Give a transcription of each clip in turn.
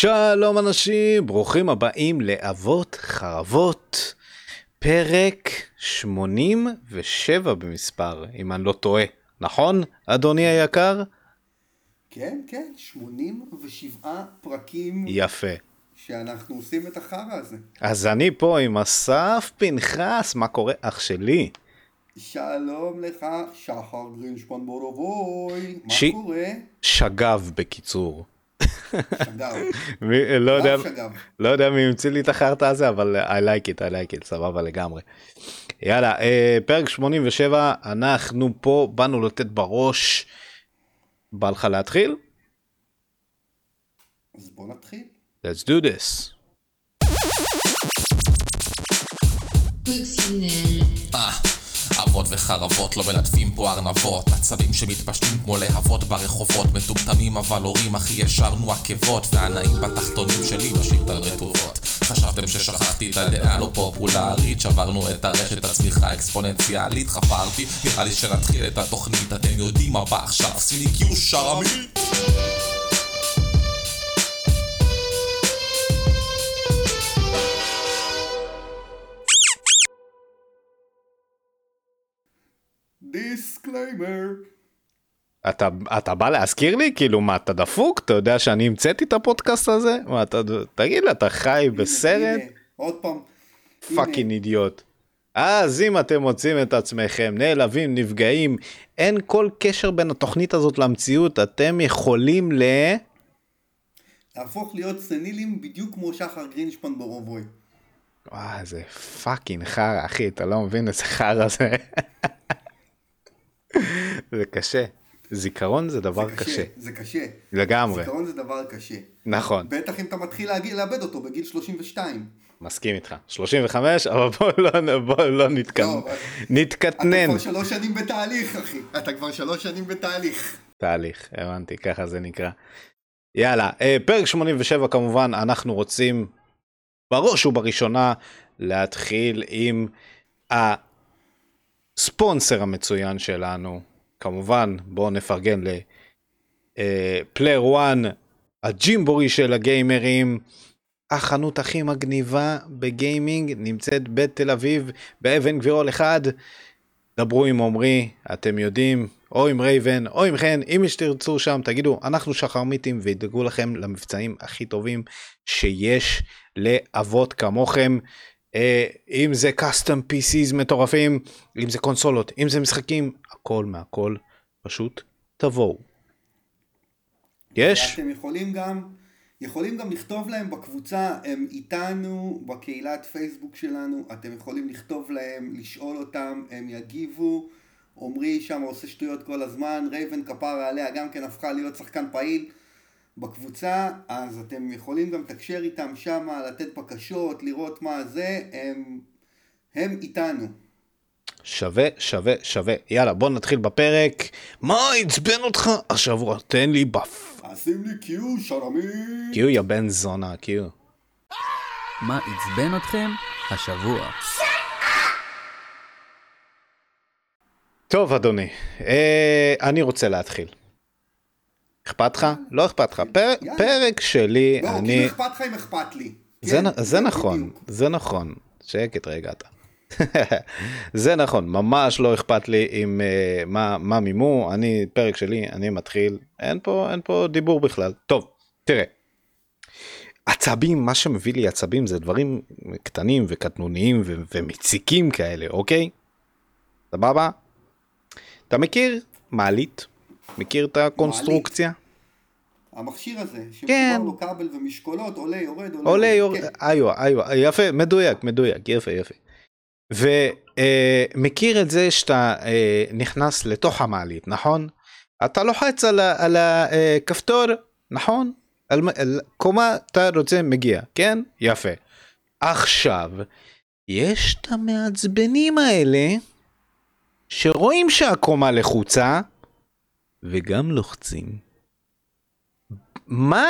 שלום אנשים, ברוכים הבאים לאבות חרבות, פרק 87 במספר, אם אני לא טועה, נכון, אדוני היקר? כן, כן, 87 פרקים יפה. שאנחנו עושים את החרא הזה. אז אני פה עם אסף פנחס, מה קורה אח שלי? שלום לך, שחר גרינשפן בורובוי, מה ש- קורה? שגב בקיצור. שגב, מי- לא יודע. לא יודע מי המציא לי את החרטא הזה, אבל I like it, I like it, סבבה לגמרי. יאללה, אה, פרק 87, אנחנו פה באנו לתת בראש. בא לך להתחיל? אז בוא נתחיל. Let's do this. אה, אבות וחרבות לא מלטפים פה ארנבות. עצבים שמתפשטים כמו להבות ברחובות מטומטמים אבל הורים הכי ישרנו עקבות. והנאים בתחתונים שלי בשיט על רטובות. חשבתם ששכחתי את הדעה לא פופולרית שברנו את הרשת הצמיחה האקספוננציאלית חפרתי נראה לי שנתחיל את התוכנית. אתם יודעים מה בא עכשיו שימי קיו שרמי Disclaimer. אתה, אתה בא להזכיר לי? כאילו מה, אתה דפוק? אתה יודע שאני המצאתי את הפודקאסט הזה? מה, אתה, תגיד לי, אתה חי בסרט? הנה, עוד פעם. fucking אידיוט. אז אם אתם מוצאים את עצמכם נעלבים, נפגעים, אין כל קשר בין התוכנית הזאת למציאות, אתם יכולים ל... להפוך להיות סנילים בדיוק כמו שחר גרינשפן בורובוי. וואי, איזה fucking חרא, אחי, אתה לא מבין איזה חרא זה. זה קשה. זיכרון זה דבר זה קשה. זה קשה. לגמרי. זיכרון זה דבר קשה. נכון, בטח אם אתה מתחיל להגיע, לאבד אותו בגיל 32. מסכים איתך. 35, אבל בוא לא, בוא לא נתקנ... לא, נתקטנן. אתה כבר שלוש שנים בתהליך, אחי. אתה כבר שלוש שנים בתהליך. תהליך, הבנתי, ככה זה נקרא. יאללה, אה, פרק 87 כמובן, אנחנו רוצים בראש ובראשונה להתחיל עם הספונסר המצוין שלנו. כמובן, בואו נפרגן ל Player 1, הג'ימבורי של הגיימרים. החנות הכי מגניבה בגיימינג נמצאת בתל אביב, באבן גבירול 1. דברו עם עמרי, אתם יודעים, או עם רייבן, או עם חן, אם תרצו שם, תגידו, אנחנו שחרמיתים וידאגו לכם למבצעים הכי טובים שיש לאבות כמוכם. אה, אם זה custom PCs מטורפים, אם זה קונסולות, אם זה משחקים, הכל מהכל, פשוט תבואו. יש? אתם יכולים גם, יכולים גם לכתוב להם בקבוצה, הם איתנו בקהילת פייסבוק שלנו, אתם יכולים לכתוב להם, לשאול אותם, הם יגיבו. עמרי שם עושה שטויות כל הזמן, רייבן כפרה עליה גם כן הפכה להיות שחקן פעיל בקבוצה, אז אתם יכולים גם לתקשר איתם שם, לתת בקשות, לראות מה זה, הם, הם איתנו. שווה, שווה, שווה. יאללה, בוא נתחיל בפרק. מה עצבן אותך השבוע? תן לי בפ... שים לי קיו, שרמי! קיו יא בן זונה, קיו. מה עצבן אתכם השבוע? טוב אדוני, אה, אני רוצה להתחיל. אכפת לך? לא אכפת לך. פרק שלי, לא, אני... כאילו אכפת לך אם אכפת לי. זה, כן, נכון. זה נכון. שקט רגע אתה. זה נכון, ממש לא אכפת לי עם uh, מה, מה מימו, אני, פרק שלי, אני מתחיל, אין פה, אין פה דיבור בכלל. טוב, תראה. עצבים, מה שמביא לי עצבים זה דברים קטנים וקטנוניים ו- ומציקים כאלה, אוקיי? סבבה? אתה מכיר מעלית? מכיר את הקונסטרוקציה? המכשיר הזה, כן. שמחובר לו כבל ומשקולות, עולה, יורד, עולה, עולה יורד, כן. איו, איו, יפה, מדויק, מדויק, יפה, יפה. ומכיר את זה שאתה אה, נכנס לתוך המעלית, נכון? אתה לוחץ על על הכפתור, נכון? על על קומה אתה רוצה מגיע, כן? יפה. עכשיו, יש את המעצבנים האלה, שרואים שהקומה לחוצה, וגם לוחצים. מה,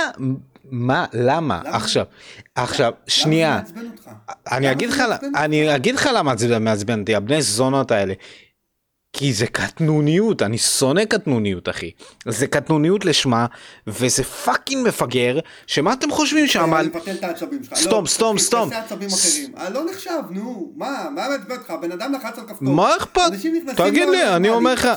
מה, למה? למה? עכשיו, עכשיו, שנייה. למה זה מעצבן אותך? אני אגיד זה לך, אני אגיד לך למה זה מעצבן אותי, הבני זונות האלה. כי זה קטנוניות, אני שונא קטנוניות אחי. זה קטנוניות לשמה, וזה פאקינג מפגר, שמה אתם חושבים שם על... אני מבטל את העצבים שלך. סתום, לא, סתום, סתום. אה, לא נחשב, נו. מה, מה מעצבן אותך? הבן אדם לחץ על כפתור. מה אכפת? תגיד לי, אני אומר לך-.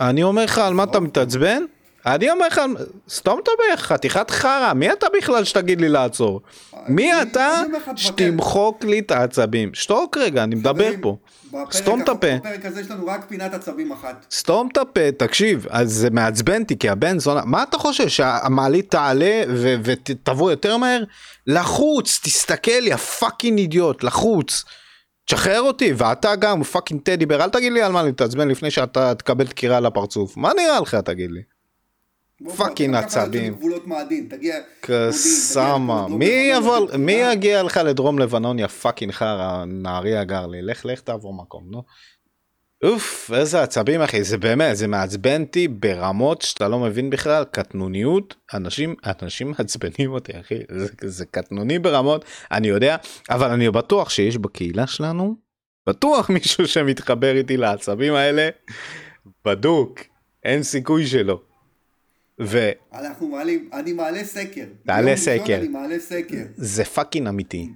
אני אומר לך על מה אתה מתעצבן? אני אומר לך, סתום את הבעיה, חתיכת חרא, מי אתה בכלל שתגיד לי לעצור? מי אתה. שתמחוק לי את העצבים? שתוק רגע, אני מדבר פה. סתום את הפה. בפרק הזה יש לנו רק פינת עצבים אחת. סתום את הפה, תקשיב, אז זה מעצבן אותי כי הבן זונה, מה אתה חושב שהמעלית תעלה ותבוא יותר מהר? לחוץ, תסתכל יא fucking אידיוט, לחוץ. תשחרר אותי, ואתה גם fucking teddy bear, אל תגיד לי על מה להתעצבן לפני שאתה תקבל דקירה לפרצוף, מה נראה לך תגיד לי? fucking עצבים. גבולות תגיע... כוסאמא, מי לבנון, מי? יגיע לך לדרום לבנון יא fucking חרא, נהריה גר לי, לך לך תעבור מקום, נו. אוף, איזה עצבים אחי, זה באמת, זה מעצבן אותי ברמות שאתה לא מבין בכלל, קטנוניות, אנשים, אנשים מעצבנים אותי אחי, זה, זה קטנוני ברמות, אני יודע, אבל אני בטוח שיש בקהילה שלנו, בטוח מישהו שמתחבר איתי לעצבים האלה, בדוק, אין סיכוי שלא. ו... אנחנו מעלים, אני מעלה סקר. תעלה סקר. אני מעלה סקר. זה fucking אמיתי.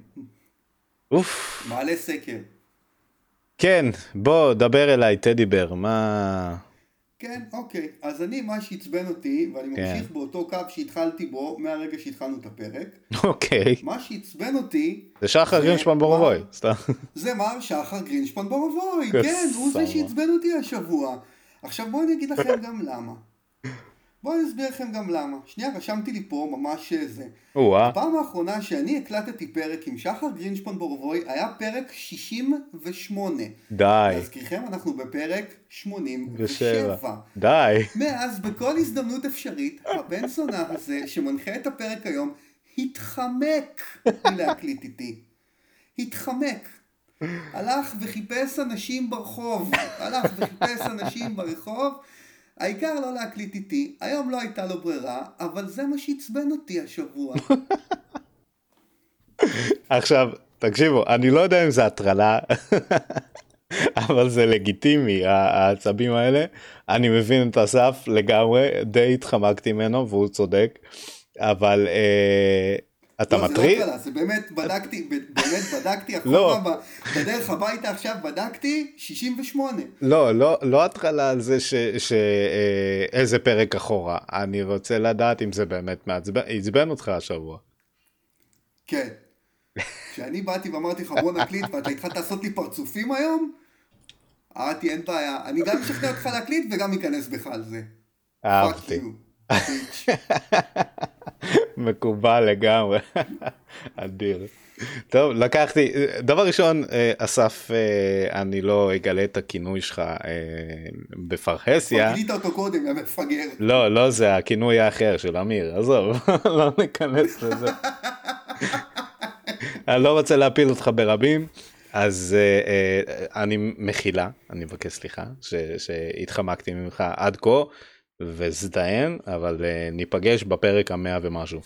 אוף. מעלה סקר. כן, בוא, דבר אליי, teddy bear, מה... כן, אוקיי. אז אני, מה שעצבן אותי, ואני כן. ממשיך באותו קו שהתחלתי בו מהרגע שהתחלנו את הפרק, אוקיי. מה שעצבן אותי, זה שחר גרינשפן בורובוי? סתם. זה מר שחר גרינשפן. קסאמה. כן, הוא זה שעצבן אותי השבוע. עכשיו בואו אני אגיד לכם גם למה. בואו אני אסביר לכם גם למה. שנייה, רשמתי לי פה ממש אה, זה. או-אה. הפעם האחרונה שאני הקלטתי פרק עם שחר גרינשפן בורבוי היה פרק 68. די. להזכירכם, אנחנו בפרק ושבע. 87. די. מאז, בכל הזדמנות אפשרית, הבן זונה הזה, שמנחה את הפרק היום, התחמק מלהקליט איתי. התחמק. הלך וחיפש אנשים ברחוב. הלך וחיפש אנשים ברחוב. העיקר לא להקליט איתי. היום לא הייתה לו ברירה, אבל זה מה שעצבן אותי השבוע. עכשיו, תקשיבו, אני לא יודע אם זה הטרלה, אבל זה לגיטימי, העצבים האלה. אני מבין את אסף לגמרי, די התחמקתי ממנו והוא צודק, אבל אה, אתה לא, מטריד? זה לא קלה, זה באמת בדקתי, באמת בדקתי לא. אחורה, בדרך הביתה עכשיו בדקתי 68. לא, לא, לא הטרלה על זה ש... ש אה, איזה פרק אחורה. אני רוצה לדעת אם זה באמת מעצבן, עצבן אותך השבוע. כן. כשאני באתי ואמרתי לך בוא נקליט ואתה התחלת לעשות לי פרצופים היום, אמרתי אין בעיה, אני גם אשכנע אותך להקליט וגם אכנס בך על זה. אהבתי. מקובל לגמרי. אדיר. טוב, לקחתי, דבר ראשון, אה, אסף, אה, אני לא אגלה את הכינוי שלך אה, בפרהסיה. גילית אותו קודם, יא מפגר. לא, לא זה, הכינוי האחר של אמיר, עזוב, לא ניכנס לזה. אני לא רוצה להפיל אותך ברבים, אז אני מחילה, אני מבקש סליחה, ש- שהתחמקתי ממך עד כה, וזדיין, אבל אה, ניפגש בפרק המאה ומשהו.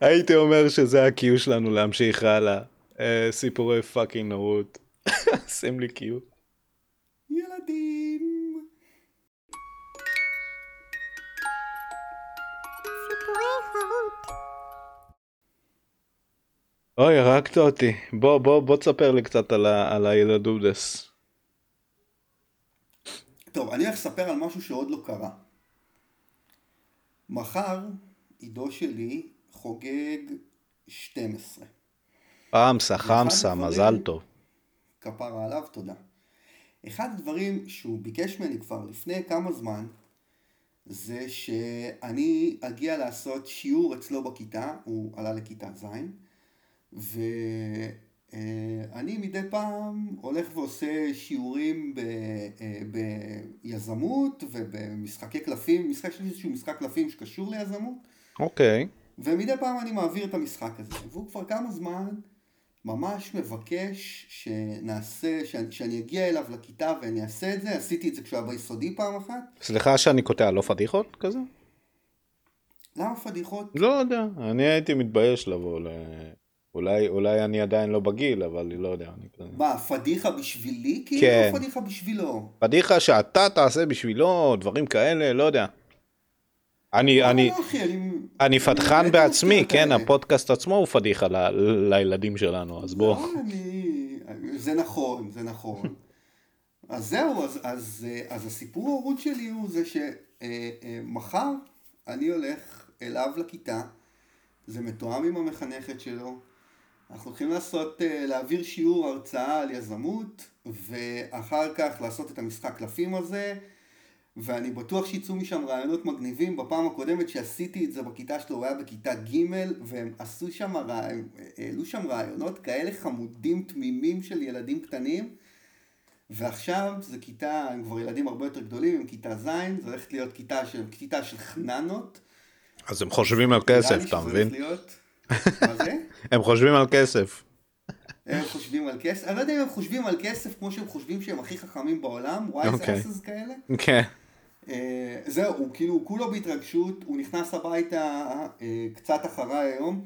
הייתי אומר שזה ה-Q שלנו להמשיך הלאה. אה, סיפורי פאקינג נורות. שים לי Q. ילדים. אוי, הרגת אותי. בוא, בוא, בוא תספר לי קצת על, ה, על הילדודס. טוב, אני הולך לספר על משהו שעוד לא קרה. מחר עידו שלי חוגג 12. חמסה, חמסה, הדברים- מזל טוב. כפרה עליו, תודה. אחד הדברים שהוא ביקש ממני כבר לפני כמה זמן, זה שאני אגיע לעשות שיעור אצלו בכיתה, הוא עלה לכיתה ז', ואני מדי פעם הולך ועושה שיעורים ב, אה, ביזמות ובמשחקי קלפים, משחק שיש איזשהו משחק קלפים שקשור ליזמות, אוקיי. ומדי פעם אני מעביר את המשחק הזה, והוא כבר כמה זמן ממש מבקש שנעשה, שאני, שאני אגיע אליו לכיתה ואני אעשה את זה, עשיתי את זה כשהוא היה ביסודי פעם אחת. סליחה שאני קוטע, לא פדיחות כזה? למה פדיחות? לא יודע, אני הייתי מתבייש לבוא ל... אולי, אולי אני עדיין לא בגיל, אבל אני לא יודע. אני. מה, פדיחה בשבילי? כאילו, כן. או פדיחה בשבילו? פדיחה שאתה תעשה בשבילו, דברים כאלה, לא יודע. אני, אני, לא, אחי, אני... אני פתחן אני בעצמי, כן, כאלה. הפודקאסט עצמו הוא פדיחה ל, לילדים שלנו, אז בוא. לא, אני... זה נכון, זה נכון. אז זהו, אז, אז, אה, אז הסיפור ההורות שלי הוא זה שמחר אני הולך אליו לכיתה, זה מתואם עם המחנכת שלו, אנחנו הולכים לעשות, אה, להעביר שיעור הרצאה על יזמות, ואחר כך לעשות את המשחק קלפים הזה, ואני בטוח שיצאו משם רעיונות מגניבים. בפעם הקודמת שעשיתי את זה בכיתה שלו, הוא היה בכיתה ג' והם עשו שם. הם העלו שם רעיונות כאלה חמודים תמימים של ילדים קטנים. ועכשיו זה כיתה, הם כבר ילדים הרבה יותר גדולים, הם כיתה ז', זה הולכת להיות כיתה של, כיתה של חננות. אז הם חושבים על כסף, אתה מבין? להיות- מה זה? הם חושבים על כסף. הם חושבים על כסף, אני לא יודע אם הם חושבים על כסף כמו שהם חושבים שהם הכי חכמים בעולם, אוקיי. asses כאלה. כן. אה, זהו, הוא כאילו, הוא כולו בהתרגשות, הוא נכנס הביתה אה, קצת אחריי היום,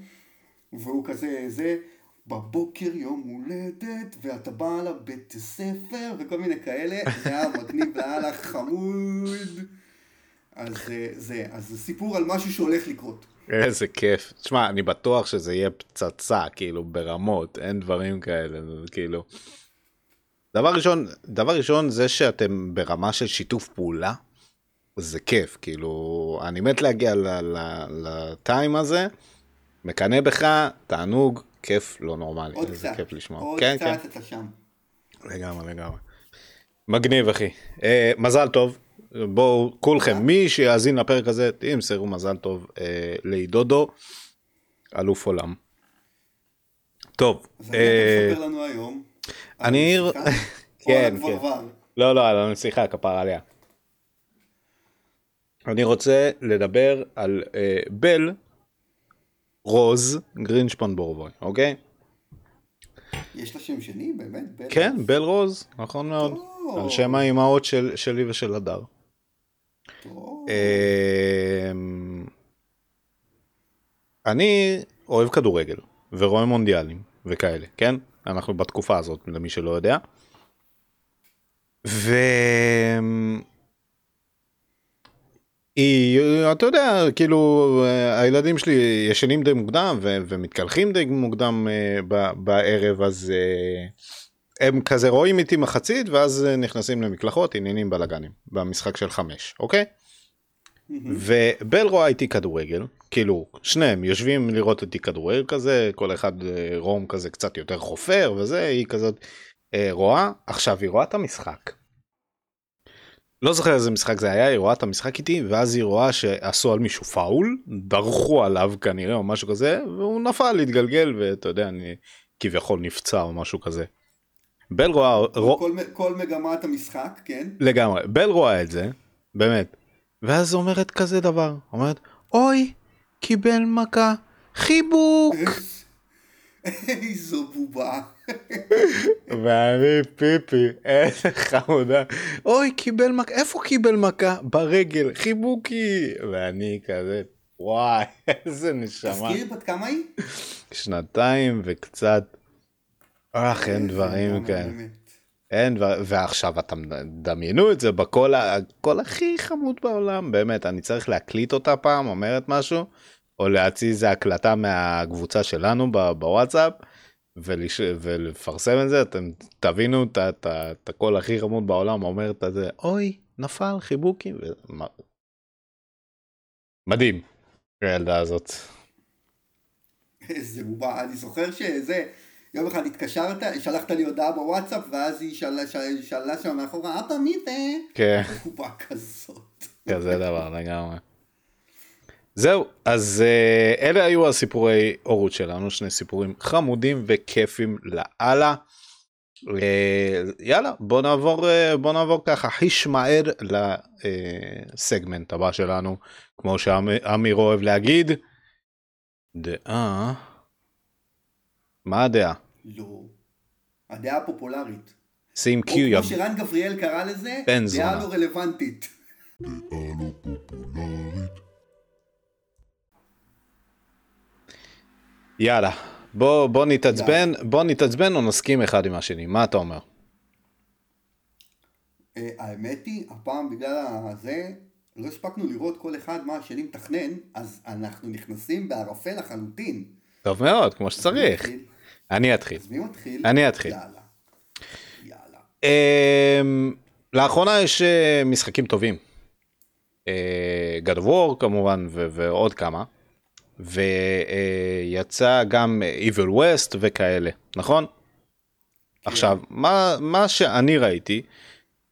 והוא כזה, זה, בבוקר יום הולדת, ואתה בא לבית הספר, וכל מיני כאלה, זה היה מגניב לאללה, חמוד. אז אה, זה, אז זה סיפור על משהו שהולך לקרות. איזה כיף. תשמע, אני בטוח שזה יהיה פצצה, כאילו, ברמות, אין דברים כאלה, כאילו... דבר ראשון, דבר ראשון, זה שאתם ברמה של שיתוף פעולה, זה כיף, כאילו, אני מת להגיע לטיים הזה, מקנא בך, תענוג, כיף לא נורמלי, עוד קצת, כיף לשמוע. עוד כן, קצת כן, אתה שם. לגמרי, לגמרי. מגניב, אחי. אה, מזל טוב. בואו, כולכם, מי שיאזין לפרק הזה, תמסרו מזל טוב אה, לעידודו, אלוף עולם. טוב, אני אה, אתה מספר לנו היום. על אני-? או כן, הגברבר? לא, לא, על הנסיכה, כפרה עליה. אני רוצה לדבר על אה, בל רוז גרינשפון בורבוי, אוקיי? יש לה שם שני, באמת? בל כן, רוז? בל רוז, נכון מאוד. או. על שם האימהות של, שלי ושל הדר. אמ, אני אוהב כדורגל ורואה מונדיאלים וכאלה, כן? אנחנו בתקופה הזאת, למי שלא יודע. ו... היא, אתה יודע, כאילו, הילדים שלי ישנים די מוקדם ו- ומתקלחים די מוקדם אה, ב- בערב, אז אה, הם כזה רואים איתי מחצית, ואז אה, נכנסים למקלחות, עניינים בלאגנים, במשחק של חמש, אוקיי? ובל רואה איתי כדורגל, כאילו שניהם יושבים לראות איתי כדורגל כזה, כל אחד אה, רום כזה קצת יותר חופר וזה, היא כזאת אה, רואה, עכשיו היא רואה את המשחק. לא זוכר איזה משחק זה היה, היא רואה את המשחק איתי, ואז היא רואה שעשו על מישהו פאול, דרכו עליו כנראה או משהו כזה, והוא נפל, התגלגל, ואתה יודע, אני כביכול נפצע או משהו כזה. בל רואה, רוא- כל, כל מגמת המשחק, כן? לגמרי, בל רואה את זה, באמת, ואז אומרת כזה דבר, אומרת, אוי, קיבל מכה, חיבוק, איזו בובה. ואני פיפי, איזה חמודה, אוי, קיבל מכה, איפה קיבל מכה? ברגל, חיבוקי, ואני כזה, וואי, איזה נשמה, תזכירי בת כמה היא? שנתיים וקצת, אך, אין דברים באמת, כאלה. באמת. אין, ועכשיו אתם דמיינו את זה בקול הקול הכי חמוד בעולם, באמת, אני צריך להקליט אותה פעם, אומרת משהו, או להוציא איזה הקלטה מהקבוצה שלנו בוואטסאפ, ולש... ולפרסם את זה, אתם תבינו את הקול הכי חמוד בעולם, אומרת את זה, אוי, נפל, חיבוקים, ו... מדהים, הילדה הזאת. איזה בובה. אני זוכר שזה, יום אחד התקשרת, שלחת לי הודעה בוואטסאפ, ואז היא שאלה- שאלה שאלה שם מאחורה, אבא מי זה? כן. בובה כזאת. כזה דבר לגמרי. זהו, אז אה, אלה היו הסיפורי הורות שלנו, שני סיפורים חמודים וכיפים לאללה. אה, יאללה, בוא נעבור, אה, בוא נעבור ככה חיש מהר לסגמנט הבא שלנו, כמו שאמיר אוהב להגיד, דעה, מה הדעה? לא. הדעה הפופולרית. שים קיו, כמו שרן גבריאל קרא לזה, בן דעה. לא רלוונטית. יאללה, בוא, בוא נתעצבן, בוא נתעצבן או נסכים אחד עם השני, מה אתה אומר? אה, האמת היא, הפעם בגלל הזה, לא הספקנו לראות כל אחד מה השני מתכנן, אז אנחנו נכנסים בערפל לחלוטין. טוב מאוד, כמו שצריך. אני אתחיל. אז מי מתחיל? אני אתחיל. יאללה. יאללה. אמ, לאחרונה יש אה, משחקים טובים. אה, God of War כמובן ו- ועוד כמה. ויצא גם Evil West וכאלה, נכון? עכשיו, מה, מה שאני ראיתי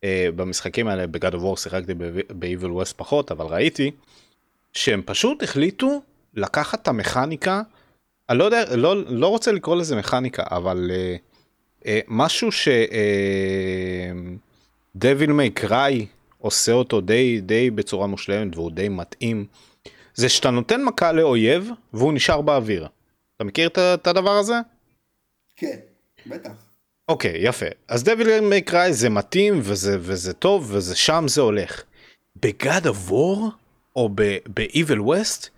אה, במשחקים האלה, ב-God of War שיחקתי ב-Evil West פחות, אבל ראיתי שהם פשוט החליטו לקחת את המכניקה, אני לא יודע, לא, לא רוצה לקרוא לזה מכניקה, אבל אה, אה, משהו ש... דביל מיי קריי עושה אותו די, די בצורה מושלמת והוא די מתאים, זה שאתה נותן מכה לאויב והוא נשאר באוויר. אתה מכיר את, את הדבר הזה? כן, בטח. אוקיי, יפה. אז דביל מיי קריי זה מתאים וזה, וזה טוב וזה שם זה הולך. בגד War או ב-Evil West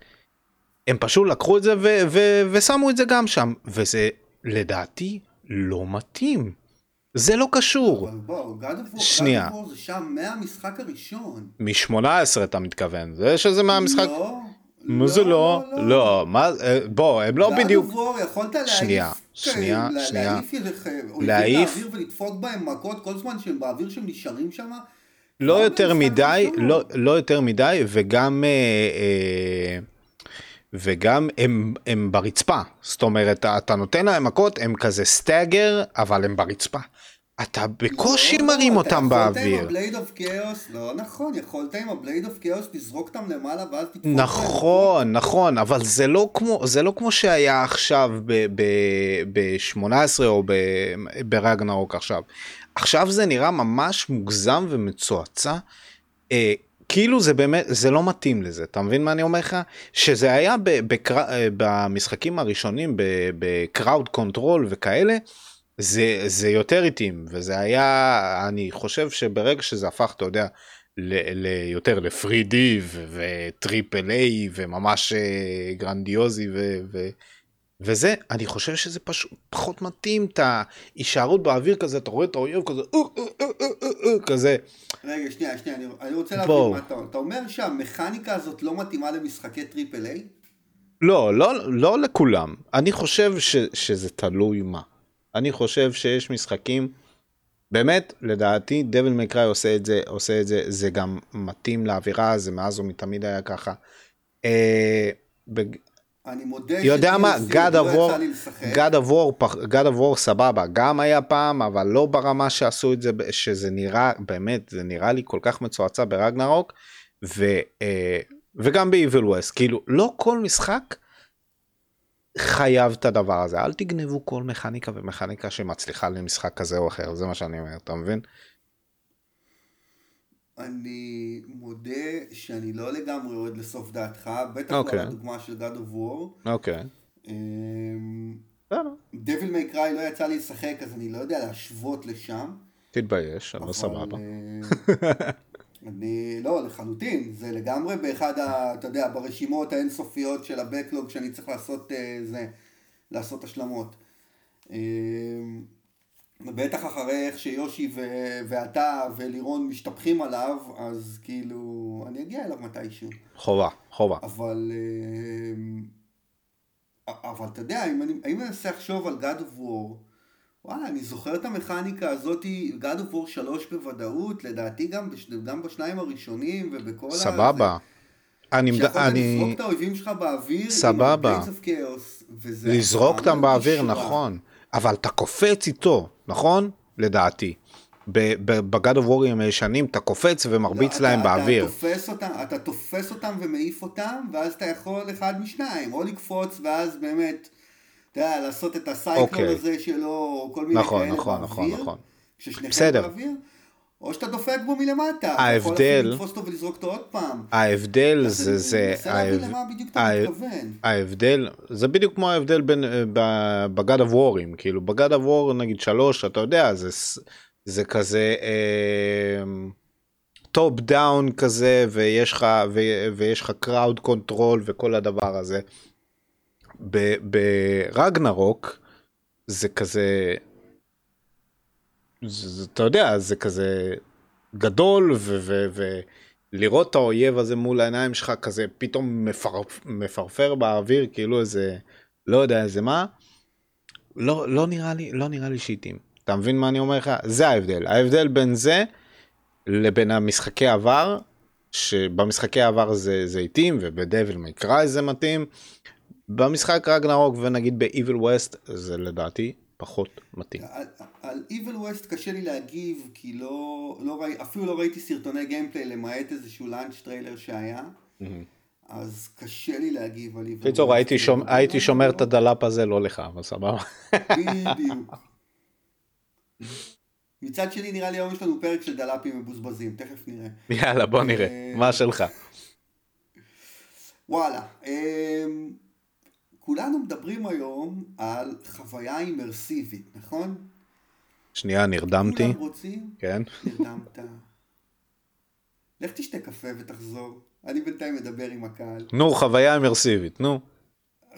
הם פשוט לקחו את זה ו- ו- ושמו את זה גם שם וזה לדעתי לא מתאים. זה לא קשור. אבל בוא, God of War, שנייה. God of War זה שם מהמשחק הראשון. מ-18 אתה מתכוון, זה שזה מהמשחק... לא, מה זה לא? לא, מה, אה, בוא, הם לא God of בדיוק... War, יכולת להעיף, שנייה, כן, שנייה, שנייה. להעיף לאוויר ולדפוק בהם מכות כל זמן שהם באוויר שהם נשארים שם. לא יותר מדי. לא, לא יותר מדי, וגם... וגם הם, הם ברצפה, זאת אומרת, אתה נותן להם מכות, הם כזה סטאגר, אבל הם ברצפה. אתה בקושי לא, מרים אותם יכולת באוויר. עם הבלייד of Chaos, לא נכון, יכולת עם ה Blade of Chaos לזרוק אותם למעלה ואז תדפוק בהם. נכון, נכון, אבל זה לא כמו, זה לא כמו שהיה עכשיו ב-18 או ב- ברגנרוק עכשיו. עכשיו זה נראה ממש מוגזם ומצועצע. אה, כאילו זה באמת, זה לא מתאים לזה, אתה מבין מה אני אומר לך? שזה היה בקר... אה, במשחקים הראשונים ב crowd control וכאלה, זה, זה יותר התאים, וזה היה, אני חושב שברגע שזה הפך, אתה יודע, ל- ליותר ל-3D ו triple A וממש אה, גרנדיוזי ו- ו- וזה, אני חושב שזה פשוט פחות מתאים את ההישארות באוויר כזה, אתה רואה את האויב כזה, "אה, אה, אה, אה, אה, אה", כזה, רגע, שנייה, שנייה, אני, אני רוצה. להבין מה אתה אומר. אתה אומר שהמכניקה הזאת לא מתאימה למשחקי triple A? לא, לא, לא לכולם. אני חושב ש, שזה תלוי מה. אני חושב שיש משחקים, באמת, לדעתי, דביל מקראי עושה את זה, עושה את זה, זה גם מתאים לאווירה, זה מאז ומתמיד היה ככה. אה, בג- אני מודה יודע מה, ש-DLC God of לא War. God of War, God of War סבבה, גם היה פעם, אבל לא ברמה שעשו את זה, שזה נראה, באמת, זה נראה לי כל כך מצועצע ברגנרוק, ו, אה, וגם ב-Evil West, כאילו, לא כל משחק חייב את הדבר הזה, אל תגנבו כל מכניקה ומכניקה שמצליחה למשחק כזה או אחר, זה מה שאני אומר, אתה מבין? אני מודה שאני לא לגמרי יורד לסוף דעתך, בטח לא אוקיי. על הדוגמה של God of War. אוקיי. דביל מיי קריי לא יצא לי לשחק, אז אני לא יודע להשוות לשם. תתבייש, אבל אבל, סבבה. אה, אני, לא, לחלוטין, זה לגמרי באחד, ה, אתה יודע, ברשימות האינסופיות של הבקלוג שאני צריך לעשות אה, זה, לעשות השלמות. אה, בטח אחרי איך שיושי ו- ואתה ולירון משתפכים עליו, אז כאילו, אני אגיע אליו מתישהו. חובה, חובה. אבל, אה, אבל אתה יודע, אם אני, אם אני מנסה לחשוב על God of War, וואלה, אני זוכר את המכניקה הזאתי, God of War 3 בוודאות, לדעתי גם, בש, גם בשניים הראשונים ובכל ה... סבבה. אני, מד- שיכולת אני, לזרוק את האויבים שלך באוויר, סבבה. עם ה-Blades of Chaos, לזרוק אותם באוויר. נכון, אבל אתה קופץ איתו, נכון? לדעתי. בגד אוף וורים הישנים אתה קופץ ומרביץ לא, להם אתה, באוויר. אתה תופס, אותם, אתה תופס אותם ומעיף אותם, ואז אתה יכול אחד משניים, או לקפוץ, ואז באמת, אתה יודע, לעשות את ה Cyclone אוקיי. הזה שלו, או כל מיני נכון, כאלה נכון, באוויר, נכון, נכון. כששניכם בסדר. באוויר, או שאתה דופק בו מלמטה, אתה יכול ההבדל- אפילו לתפוס אותו ולזרוק אותו עוד פעם. ההבדל זה, זה. ההבדל, זה בדיוק כמו ההבדל בין, ב God of War ים, כאילו ב God of War נגיד שלוש, אתה יודע, זה, זה כזה top down כזה, ויש לך, ו, ויש לך crowd control וכל הדבר הזה. ברגנרוק זה כזה, זה, אתה יודע, זה כזה גדול, ולראות את האויב הזה מול העיניים שלך כזה פתאום מפר, מפרפר באוויר, כאילו איזה, לא יודע איזה מה, לא, לא נראה לי, לא נראה לי שהתאים. אתה מבין מה אני אומר לך? זה ההבדל. ההבדל בין זה לבין המשחקי עבר, שבמשחקי עבר זה, התאים, וב Devil May Cry זה מתאים. במשחק רגנרוק ונגיד ב-Evil West זה לדעתי פחות מתאים. על, על Evil West קשה לי להגיב, כי לא, לא ראי, אפילו לא ראיתי סרטוני gameplay למעט איזשהו launch trailer שהיה. אז קשה לי להגיב על Evil West. קיצור, הייתי, שומ, הייתי שומר את הדלאפ הזה לא לך, אבל סבבה. בדיוק. מצד שני נראה לי היום יש לנו פרק של דלאפים מבוזבזים, תכף נראה. יאללה בוא נראה, אה, מה שלך? וואלה, אמ, כולנו מדברים היום על חוויה אימרסיבית, נכון? שנייה, נרדמתי. כולם רוצים? כן. נרדמת. לך תשתה קפה ותחזור. אני בינתיים מדבר עם הקהל. נו, חוויה אימרסיבית, נו.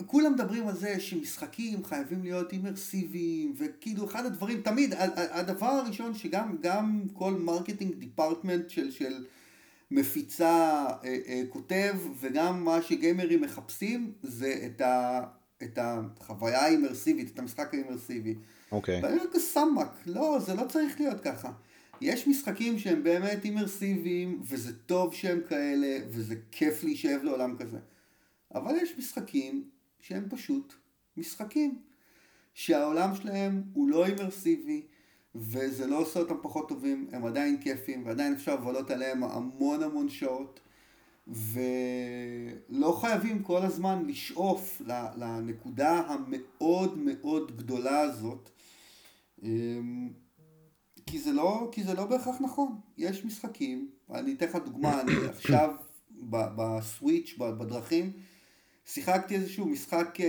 כולם מדברים על זה שמשחקים חייבים להיות אימרסיביים, וכאילו אחד הדברים, תמיד, הדבר הראשון שגם גם כל marketing department של, של מפיצה אה, אה, כותב, וגם מה שגיימרים מחפשים, זה את, ה, את החוויה האימרסיבית, את המשחק האימרסיבי. אוקיי. ואני אומר כסמק, לא, זה לא צריך להיות ככה. יש משחקים שהם באמת אימרסיביים, וזה טוב שהם כאלה, וזה כיף להישאב לעולם כזה. אבל יש משחקים שהם פשוט משחקים. שהעולם שלהם הוא לא אימרסיבי, וזה לא עושה אותם פחות טובים, הם עדיין כיפים, ועדיין אפשר לבלות עליהם המון המון שעות, ולא חייבים כל הזמן לשאוף לנקודה המאוד מאוד גדולה הזאת, אמ, כי זה לא, כי זה לא בהכרח נכון. יש משחקים, אני אתן לך דוגמה, אני עכשיו בסוויץ', בדרכים, שיחקתי איזשהו משחק אה,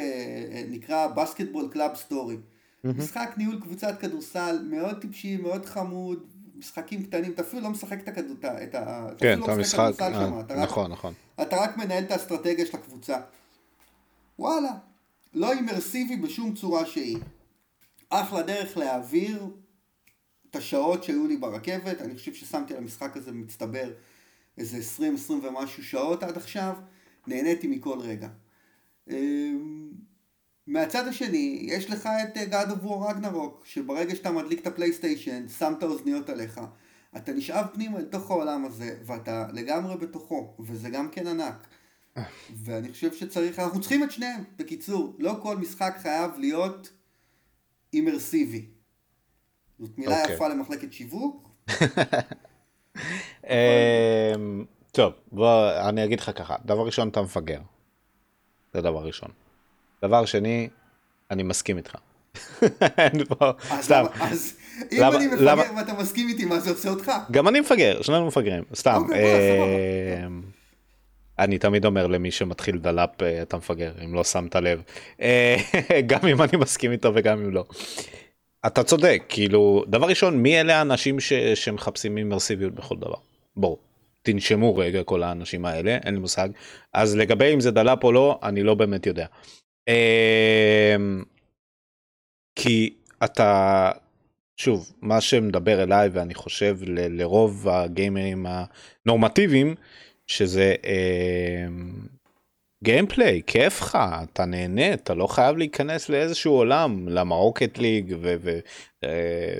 אה, נקרא Basketball Club Story. משחק ניהול קבוצת כדורסל מאוד טיפשי, מאוד חמוד, משחקים קטנים, אתה אפילו לא משחק את הכדור... את ה- אתה כן, לא המשחק, משחק אה, אתה נכון, נכון. אתה רק מנהל את האסטרטגיה של הקבוצה. וואלה, לא אימרסיבי בשום צורה שהיא. אחלה דרך להעביר את השעות שהיו לי ברכבת, אני חושב ששמתי על המשחק הזה מצטבר איזה 20-20 ומשהו שעות עד עכשיו, נהניתי מכל רגע. מהצד השני, יש לך את אה, God of War Ragnarok, שברגע שאתה מדליק את הפלייסטיישן, שם את האוזניות עליך, אתה נשאב פנימה לתוך העולם הזה, ואתה לגמרי בתוכו, וזה גם כן ענק. ואני חושב שצריך, אנחנו צריכים את שניהם. בקיצור, לא כל משחק חייב להיות אימרסיבי. זאת מילה אוקיי. יפה למחלקת שיווק. אמ, טוב, בוא, אני אגיד לך ככה, דבר ראשון אתה מפגר. זה דבר ראשון. דבר שני, אני מסכים איתך. אין פה- סתם, אז אם אני מפגר ואתה מסכים איתי, מה זה עושה אותך? גם אני מפגר, שנינו מפגרים, סתם. אוקיי, אמ, אני תמיד אומר למי שמתחיל דלאפ, אה, אתה מפגר, אם לא שמת לב. אה, גם אם אני מסכים איתו וגם אם לא. אתה צודק, כאילו, דבר ראשון, מי אלה האנשים ש- שמחפשים אימרסיביות בכל דבר? בואו, תנשמו רגע כל האנשים האלה, אין לי מושג. אז לגבי אם זה דלאפ או לא, אני לא באמת יודע. אמ, כי אתה, שוב, מה שמדבר אליי ואני חושב ל- לרוב הגיימרים הנורמטיביים, שזה gameplay, כיף לך, אתה נהנה, אתה לא חייב להיכנס לאיזשהו עולם, למה רוקט ליג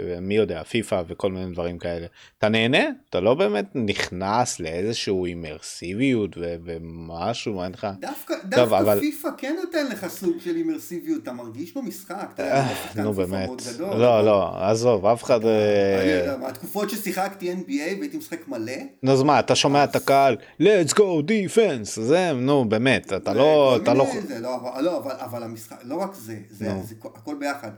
ומי יודע, פיפא וכל מיני דברים כאלה. אתה נהנה, אתה לא באמת נכנס לאיזשהו אימרסיביות ומשהו, אין לך... דווקא, דווקא אבל- פיפא כן נותן לך סוג של אימרסיביות, אתה מרגיש במשחק, אתה שחקן נו באמת, לא לא, עזוב, אף אחד... אה, מהתקופות ששיחקתי NBA והייתי משחק מלא, נו אז מה, אתה שומע את הקהל, let's go defense, זה, נו באמת, אתה לא, כל אתה לא... זה, לא, אבל, לא, אבל, אבל המשחק, לא רק זה, זה, נו. זה הכל ביחד.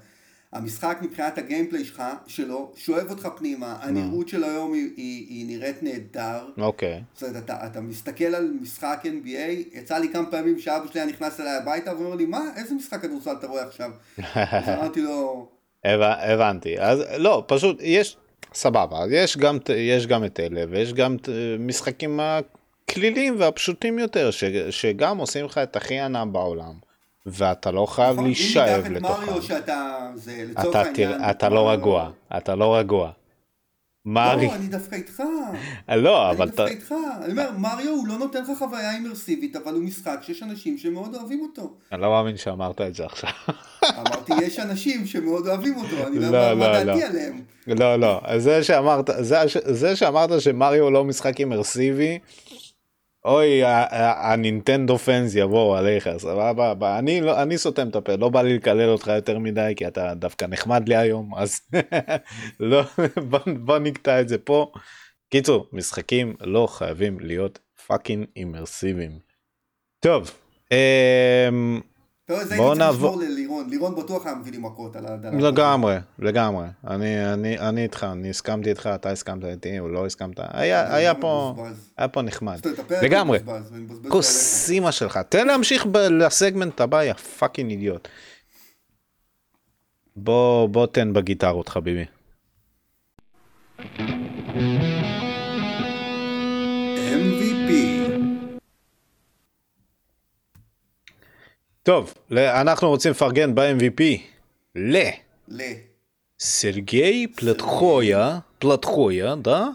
המשחק מבחינת הגיימפליי שלך, שלו, שואב אותך פנימה, הנראות של היום היא, היא, היא נראית נהדר. אוקיי, זאת אומרת, אתה, אתה מסתכל על משחק NBA, יצא לי כמה פעמים שאבא שלי היה נכנס אליי הביתה ואומר לי, מה, איזה משחק כדורסל אתה רואה עכשיו? אז אמרתי לו, הבנ- הבנתי, אז לא, פשוט יש, סבבה, יש גם, יש גם את אלה ויש גם משחקים הכליליים והפשוטים יותר, ש, שגם עושים לך את הכי הנאה בעולם, ואתה לא חייב נכון? להישאב אם תיקח את מריו לתוכם. שאתה, זה לצורך אתה, העניין, אתה לא רגוע, אתה לא רגוע. מרי... לא, אני דווקא איתך. לא, אני אבל אתה... דווקא איתך. אני אומר, מריו הוא לא נותן לך חוויה אימרסיבית, אבל הוא משחק שיש אנשים שמאוד אוהבים אותו. אני לא מאמין שאמרת את זה עכשיו. אמרתי, יש אנשים שמאוד אוהבים אותו, אני לא לא, יודע מה לא, דעתי לא. עליהם. לא, לא, זה שאמרת, זה, זה שאמרת שמריו לא משחק אימרסיבי, אוי, הנינטנדו fans יבואו עליך, סבבה? אני, לא, אני סותם את הפה, לא בא לי לקלל אותך יותר מדי, כי אתה דווקא נחמד לי היום, אז לא, בוא, בוא נקטע את זה פה. קיצור, משחקים לא חייבים להיות fucking אימרסיביים. טוב, אמ, אתה יודע, זה בוא הייתי צריך נעבור- ללירון, לירון בטוח היה מביא לי מכות על הדלת. לגמרי, לגמרי. אני, אני, אני איתך, אני הסכמתי איתך, אתה הסכמת איתי, או לא הסכמת. היה, היה פה, היה פה נחמד. הפרק לגמרי. כוס. אימא שלך. תן להמשיך לסגמנט הבא, יא fucking אידיוט. בוא, בוא תן בגיטרות חביבי. טוב, ל- אנחנו רוצים לפרגן ב-MVP לסרגי ל. פלטחויה, פלטחויה, דה?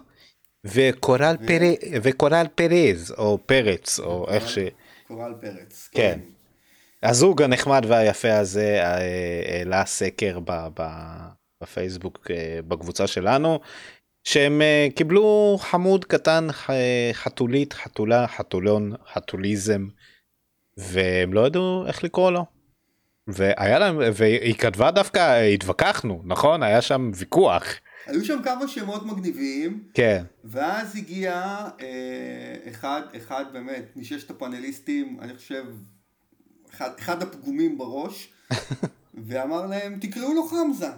וקורל פר- וקורל פרז, או פרץ, או איך ש... קורל פרץ. כן. הזוג הנחמד והיפה הזה אה, העלה סקר ב- ב- בפייסבוק אה, בקבוצה שלנו שהם אה, קיבלו חמוד קטן חתולית חתולה חתולון חתוליזם והם לא ידעו איך לקרוא לו. והיה להם והיא כתבה דווקא התווכחנו נכון היה שם ויכוח היו שם כמה שמות מגניבים, כן ואז הגיע אה, אחד, אחד באמת מששת הפאנליסטים, אני חושב, אחד, אחד הפגומים בראש, ואמר להם, תקראו לו חמזה.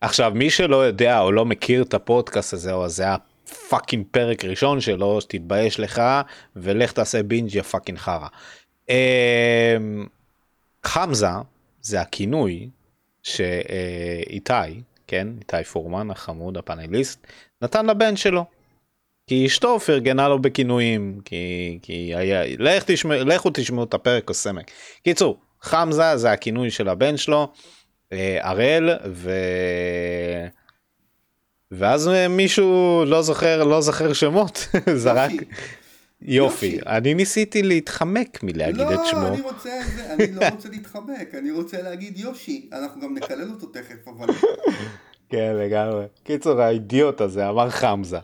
עכשיו מי שלא יודע או לא מכיר את הפודקאסט הזה או זה ה fucking פרק ראשון שלו תתבייש לך ולך תעשה binge יא fucking חרא. אמ, חמזה זה הכינוי שאיתי כן איתי פורמן החמוד הפאנליסט נתן לבן שלו. כי אשתו פרגנה לו בכינויים כי כי היה לך תשמע לכו תשמעו את הפרק או סמק. קיצור חמזה זה הכינוי של הבן שלו. אה, הראל ו... ואז אה, מישהו לא זוכר לא זוכר שמות זרק יופי. יופי יופי. אני ניסיתי להתחמק מלהגיד את לא, שמו אני רוצה, זה, אני לא רוצה להתחבק, אני רוצה להגיד יושי, אנחנו גם נקלל אותו תכף, אבל כן לגמרי קיצור האידיוט הזה אמר חמזה.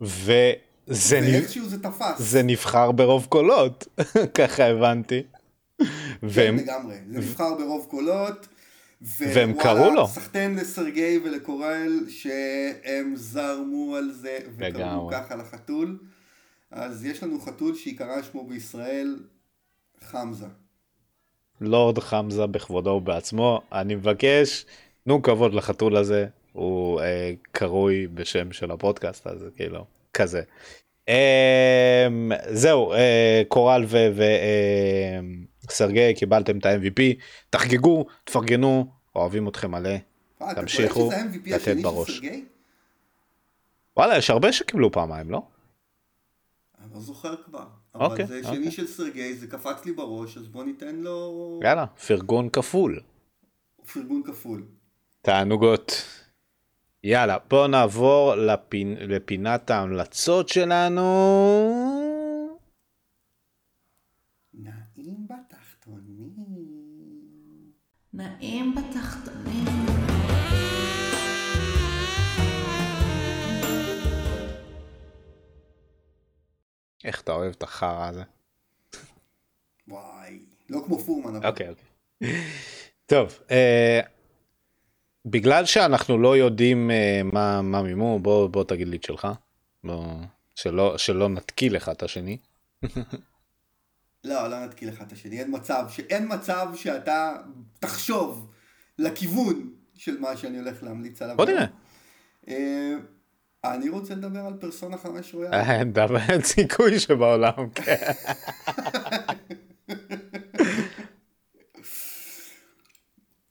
וזה נ... ואיכשהו זה תפס. זה נבחר ברוב קולות ככה הבנתי. כן, והם לגמרי, זה נבחר ברוב קולות. ו- והם קראו לו. סחטיין לסרגי ולקורל שהם זרמו על זה וקראו. ככה לחתול. אז יש לנו חתול שעיקרה שמו בישראל חמזה. לורד חמזה בכבודו ובעצמו אני מבקש תנו כבוד לחתול הזה הוא אה, קרוי בשם של הפודקאסט אז כאילו כזה. אה, זהו אה, קורל וסרגי קיבלתם את ה-MVP תחגגו תפרגנו אוהבים אתכם מלא אה, תמשיכו לתת בראש. סרגי? וואלה יש הרבה שקיבלו פעמיים לא? אני לא זוכר כבר. אוקיי, אבל זה אוקיי. שני של סרגי, זה קפץ לי בראש, אז בוא ניתן לו יאללה פרגון כפול. פרגון כפול. תענוגות. יאללה בוא נעבור לפינ... לפינת ההמלצות שלנו. נעים בתחתונים. נעים בתחתונים. איך אתה אוהב את החרא הזה. וואי, לא כמו פורמן. אוקיי אוקיי. טוב אה, בגלל שאנחנו לא יודעים אה, מה מה מימו בוא בוא תגיד לי את שלך. בוא, שלא שלא נתקיל אחד את השני. לא, לא נתקיל אחד את השני, אין מצב, שאין מצב שאתה תחשוב לכיוון של מה שאני הולך להמליץ עליו. בוא נראה. אה, אני רוצה לדבר על פרסונה 5 רויאל. אה, אין דבר אין סיכוי שבעולם. כן.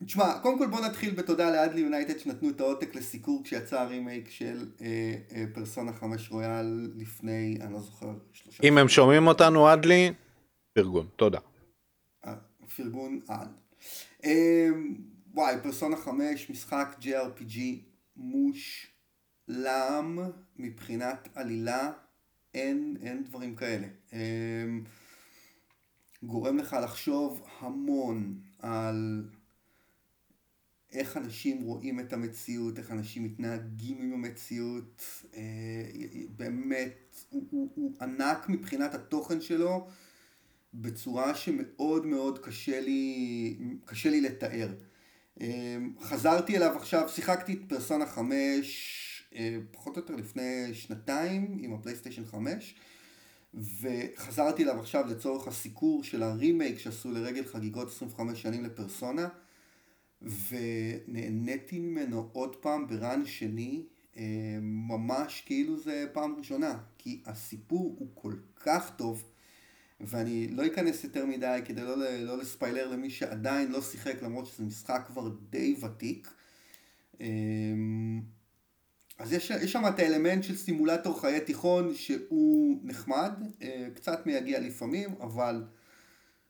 תשמע, קודם כל בוא נתחיל בתודה לאדלי יונייטד שנתנו את העותק לסיקור כשיצא הרימייק של אה, אה, פרסונה 5 רויאל לפני, אני לא זוכר, שלושה. אם הם שומעים אותנו אדלי. פרגון תודה. פרגון על. אמ, וואי, פרסונה 5, משחק JRPG מושלם מבחינת עלילה, אין, אין דברים כאלה. אמ, גורם לך לחשוב המון על איך אנשים רואים את המציאות, איך אנשים מתנהגים עם המציאות, אה, באמת, הוא, הוא, הוא ענק מבחינת התוכן שלו בצורה שמאוד מאוד קשה לי, קשה לי לתאר. אה, חזרתי אליו עכשיו, שיחקתי את פרסונה 5 אה, פחות או יותר לפני שנתיים עם הפלייסטיישן 5 וחזרתי אליו עכשיו לצורך הסיקור של הרימייק שעשו לרגל חגיגות 25 שנים לפרסונה ונהניתי ממנו עוד פעם בראן שני, אה, ממש כאילו זה פעם ראשונה, כי הסיפור הוא כל כך טוב, ואני לא אכנס יותר מדי כדי לא, לא לספיילר למי שעדיין לא שיחק, למרות שזה משחק כבר די ותיק. אה, אז יש, יש שם את האלמנט של סימולטור חיי תיכון שהוא נחמד, אה, קצת מייגע לפעמים, אבל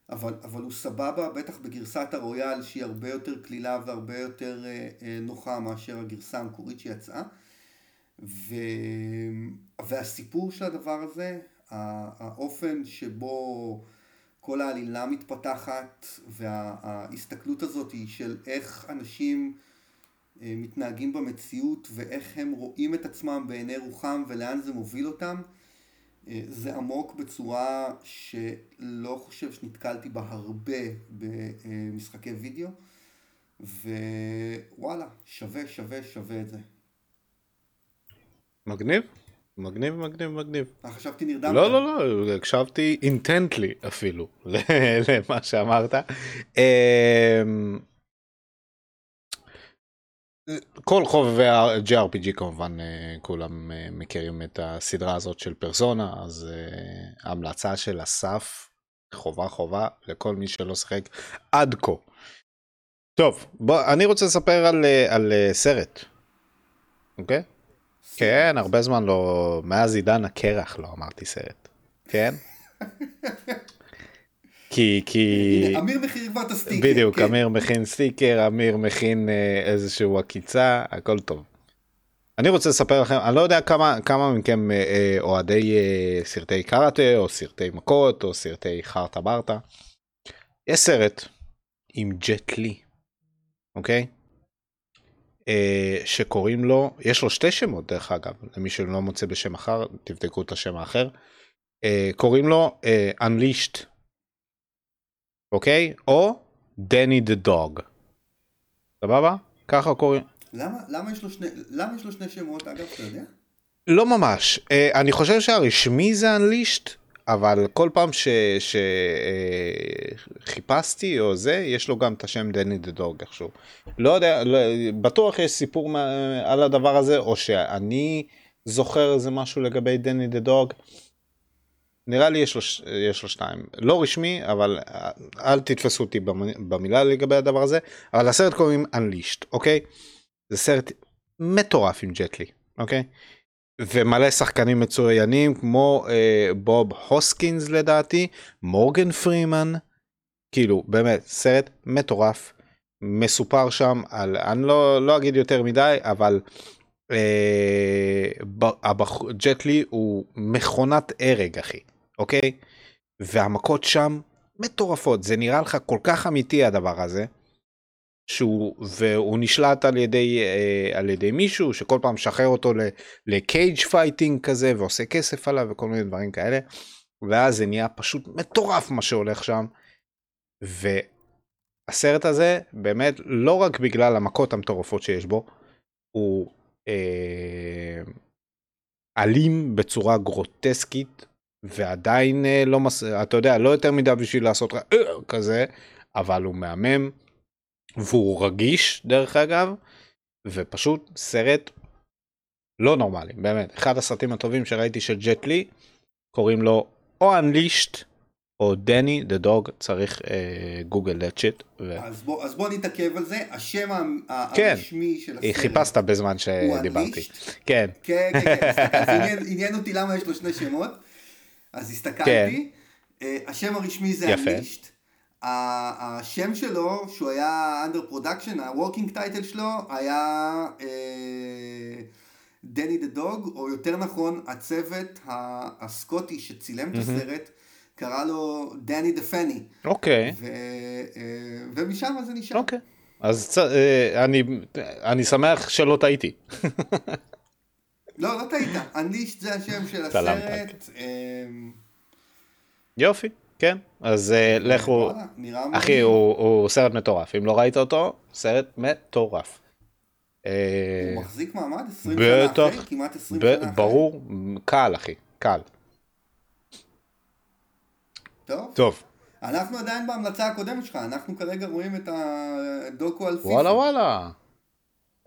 אבל, אבל הוא סבבה, בטח בגרסת הרויאל שהיא הרבה יותר קלילה והרבה יותר אה, אה, נוחה מאשר הגרסה המקורית שיצאה. ו... והסיפור של הדבר הזה, האופן שבו כל העלילה מתפתחת וההסתכלות הזאת היא של איך אנשים אה, מתנהגים במציאות ואיך הם רואים את עצמם בעיני רוחם ולאן זה מוביל אותם. אה, זה עמוק בצורה שלא חושב שנתקלתי בה הרבה במשחקי וידאו, ווואלה, שווה, שווה, שווה את זה. מגניב, מגניב, מגניב, מגניב. אה, חשבתי נרדמת. לא, לא, לא, הקשבתי אינטנטלי אפילו למה שאמרת. אמ, כל חובבי ה-JRPG כמובן אה, כולם אה, מכירים את הסדרה הזאת של פרסונה, אז uh, ההמלצה של אסף חובה חובה לכל מי שלא שיחק עד כה. טוב, בוא, אני רוצה לספר על, על סרט, אוקיי? כן, הרבה זמן לא, מאז עידן הקרח לא אמרתי סרט, כן? כי כי אמיר מכין כבר את הסטיקר בדיוק כן. אמיר מכין סטיקר אמיר מכין אה, איזשהו עקיצה הכל טוב. אני רוצה לספר לכם אני לא יודע כמה כמה מכם אה, אה, אוהדי סרטי קראטה או סרטי מכות או סרטי חרטה ברטה. יש סרט עם ג'ט לי אוקיי. שקוראים לו יש לו שתי שמות דרך אגב למי שלא מוצא בשם אחר תבדקו את השם האחר. קוראים לו Unleashed אוקיי? או דני דה דוג. סבבה? ככה קוראים. למה, למה, יש לו שני, למה יש לו שני שמות אגב, אתה יודע? לא ממש. אני חושב שהרשמי זה Unleashed, אבל כל פעם שחיפשתי uh, או זה, יש לו גם את השם דני דה דוג איכשהו. לא יודע, לא, בטוח יש סיפור על הדבר הזה, או שאני זוכר איזה משהו לגבי דני דה דוג. נראה לי יש לו, יש לו שניים, לא רשמי, אבל אל תתפסו אותי במילה לגבי הדבר הזה, אבל הסרט קוראים Unleashed, אוקיי? זה סרט מטורף עם ג'טלי, אוקיי? ומלא שחקנים מצוינים כמו אה, בוב הוסקינס לדעתי, מורגן פרימן, כאילו באמת סרט מטורף, מסופר שם על, אני לא, לא אגיד יותר מדי, אבל אה, ג'טלי הוא מכונת הרג אחי. אוקיי? והמכות שם מטורפות, זה נראה לך כל כך אמיתי הדבר הזה, שהוא, והוא נשלט על ידי, אה, על ידי מישהו שכל פעם משחרר אותו ל cage fighting כזה ועושה כסף עליו וכל מיני דברים כאלה, ואז זה נהיה פשוט מטורף מה שהולך שם. והסרט הזה באמת לא רק בגלל המכות המטורפות שיש בו, הוא אה, אלים בצורה גרוטסקית ועדיין אה, לא מס... אתה יודע לא יותר מדי בשביל לעשות אה, כזה אבל הוא מהמם והוא רגיש דרך אגב ופשוט סרט לא נורמלי באמת. אחד הסרטים הטובים שראיתי של ג'ט לי קוראים לו או Unleashed או דני דה דוג צריך גוגל דאט שיט. אז בוא אז בוא נתעכב על זה. השם כן, הרשמי של הסרט חיפשת בזמן שדיברתי. כן. כן כן, כן. עניין אותי למה יש לו שני שמות. אז הסתכלתי, כן. uh, השם הרשמי זה אנלישט, השם שלו, שהוא היה under production, ה-working title שלו היה דני דה דוג, או יותר נכון, הצוות הסקוטי שצילם את הסרט, קרא לו דני דה פני. אוקיי, אה, ומשם זה נשאר. אוקיי. אז צ- אה, אני, אני שמח שלא טעיתי. לא, לא טעית, Unleashed זה השם של הסרט. אמ, יופי, כן. אז אה, לכו, אחי. הוא, סרט מטורף. אם לא ראית אותו, סרט מטורף. אה, הוא מחזיק מעמד 20 שנה אחרי, כמעט 20 ב- שנה אחרי. ברור, קל אחי, קל. טוב. טוב, אנחנו עדיין בהמלצה הקודמת שלך, אנחנו כרגע רואים את הדוקו על פיפ"א. וואלה וואלה.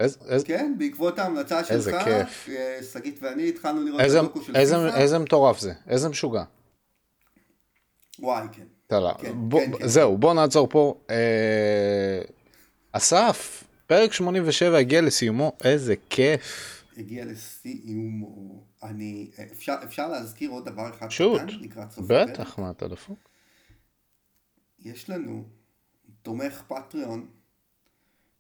איזה- איזה- כן, בעקבות ההמלצה שלך. אה, שגית ואני התחלנו לראות את הדוקו של פיפ"א. איזה מטורף זה, איזה משוגע. וואי, כן. תלה, כן, בוא- כן, כן. זהו, בוא נעצור פה. אה, אסף, פרק 87 הגיע לסיומו, איזה כיף. הגיע לסיומו. אני, אפשר, אפשר להזכיר עוד דבר אחד שוט, קטן לקראת סוף הפרק? בטח, מה אתה דפוק? יש לנו תומך פטריון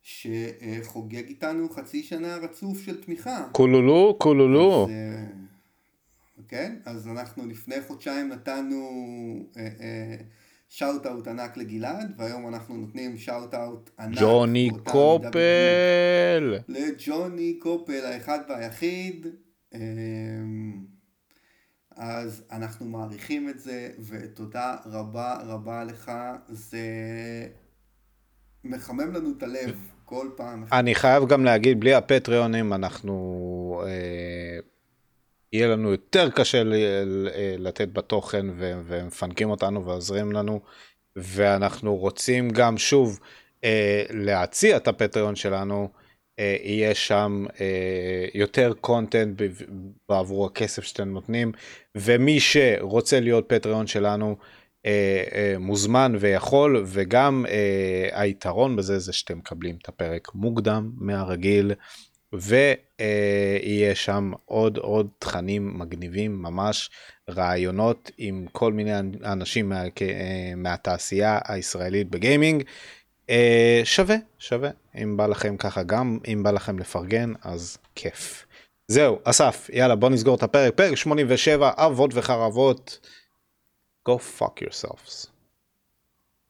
שחוגג איתנו חצי שנה רצוף של תמיכה. קולולו, קולולו. אז, אה, כן, אז אנחנו לפני חודשיים נתנו shout out ענק לגלעד, והיום אנחנו נותנים shout out ענק. ג'וני קופל. לג'וני קופל האחד והיחיד. אה, אז אנחנו מעריכים את זה, ותודה רבה רבה לך, זה מחמם לנו את הלב כל פעם. אני חייב גם להגיד, בלי הפטריונים אנחנו... אה, יהיה לנו יותר קשה אה, לתת בתוכן ומפנקים אותנו ועוזרים לנו. ואנחנו רוצים גם שוב אה, להציע את הפטריון שלנו. אה, יהיה שם אה, יותר קונטנט בעבור הכסף שאתם נותנים. ומי שרוצה להיות פטריון שלנו אה, אה, מוזמן ויכול. וגם אה, היתרון בזה זה שאתם מקבלים את הפרק מוקדם מהרגיל ויהיה שם עוד עוד תכנים מגניבים ממש רעיונות עם כל מיני אנשים מה, אה, מהתעשייה הישראלית בגיימינג. אה, שווה שווה אם בא לכם ככה גם אם בא לכם לפרגן אז כיף. זהו אסף יאללה בוא נסגור את הפרק פרק 87 אבות וחרבות. go fuck yourselves.